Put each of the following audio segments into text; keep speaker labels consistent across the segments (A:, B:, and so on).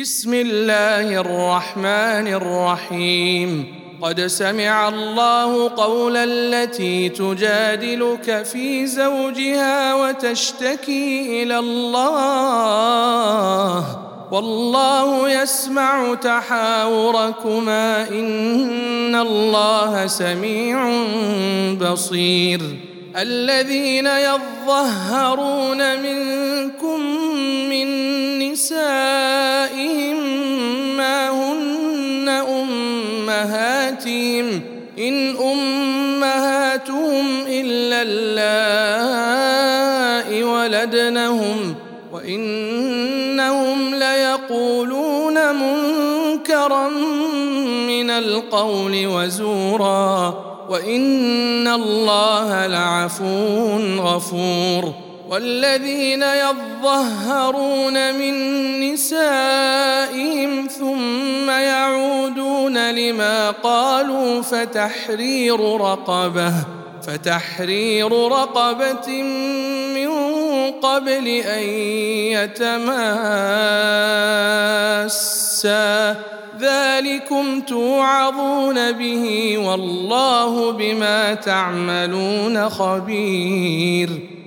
A: بسم الله الرحمن الرحيم قد سمع الله قول التي تجادلك في زوجها وتشتكي الى الله والله يسمع تحاوركما ان الله سميع بصير الذين يظهرون منكم من نسائكم امهاتهم ان امهاتهم الا اللائي ولدنهم وانهم ليقولون منكرا من القول وزورا وان الله لعفو غفور والذين يظهرون من نسائهم ثم يعودون لما قالوا فتحرير رقبه فتحرير رقبه من قبل ان يتماسا ذلكم توعظون به والله بما تعملون خبير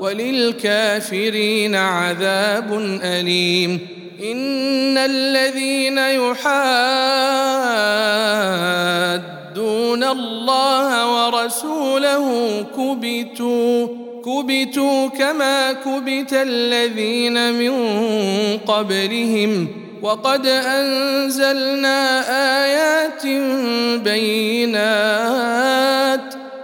A: وللكافرين عذاب اليم ان الذين يحادون الله ورسوله كبتوا كبتوا كما كبت الذين من قبلهم وقد انزلنا ايات بينات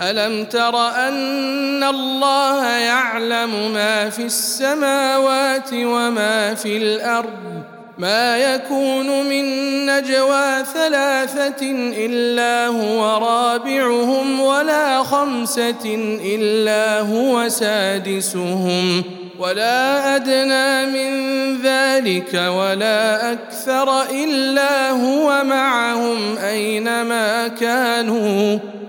A: الم تر ان الله يعلم ما في السماوات وما في الارض ما يكون من نجوى ثلاثه الا هو رابعهم ولا خمسه الا هو سادسهم ولا ادنى من ذلك ولا اكثر الا هو معهم اينما كانوا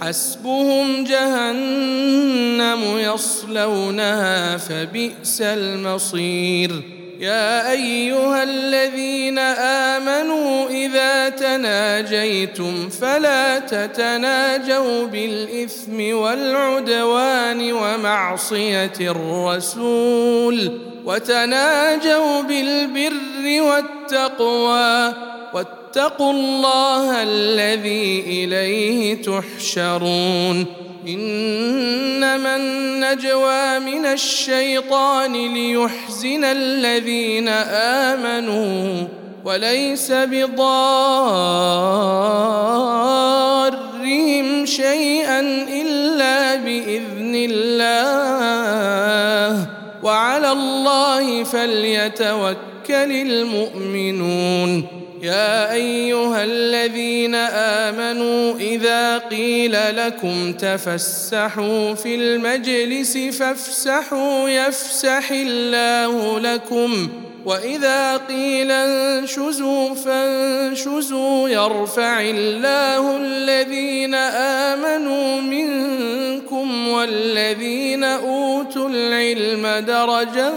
A: حسبهم جهنم يصلونها فبئس المصير يا ايها الذين امنوا إذا تناجيتم فلا تتناجوا بالاثم والعدوان ومعصيه الرسول وتناجوا بالبر والتقوى واتقوا الله الذي اليه تحشرون انما النجوى من الشيطان ليحزن الذين امنوا وليس بضارهم شيئا الا باذن الله وعلى الله فليتوكل المؤمنون يا ايها الذين امنوا اذا قيل لكم تفسحوا في المجلس فافسحوا يفسح الله لكم واذا قيل انشزوا فانشزوا يرفع الله الذين امنوا منكم والذين اوتوا العلم درجات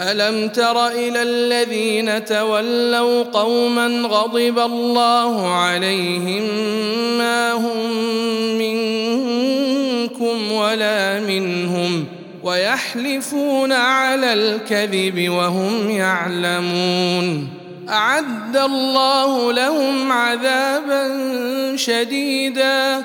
A: الم تر الى الذين تولوا قوما غضب الله عليهم ما هم منكم ولا منهم ويحلفون على الكذب وهم يعلمون اعد الله لهم عذابا شديدا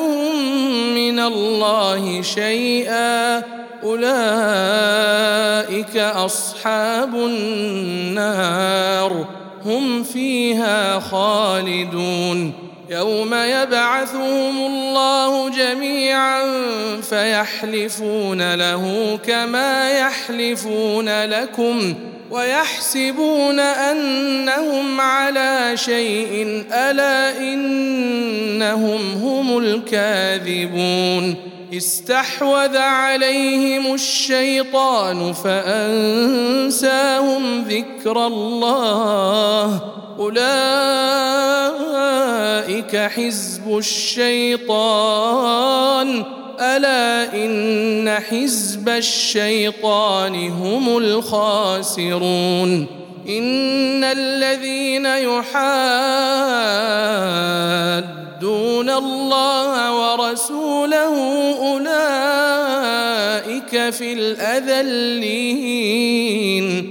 A: الله شيئا اولئك اصحاب النار هم فيها خالدون يوم يبعثهم الله جميعا فيحلفون له كما يحلفون لكم ويحسبون انهم على شيء الا انهم هم الكاذبون استحوذ عليهم الشيطان فانساهم ذكر الله اولئك حزب الشيطان الا ان حزب الشيطان هم الخاسرون ان الذين يحادون الله ورسوله اولئك في الاذلين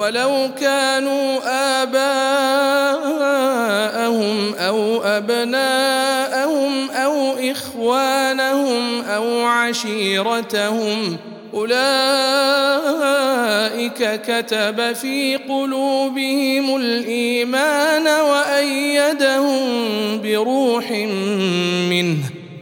A: ولو كانوا آباءهم أو أبناءهم أو إخوانهم أو عشيرتهم أولئك كتب في قلوبهم الإيمان وأيدهم بروح منه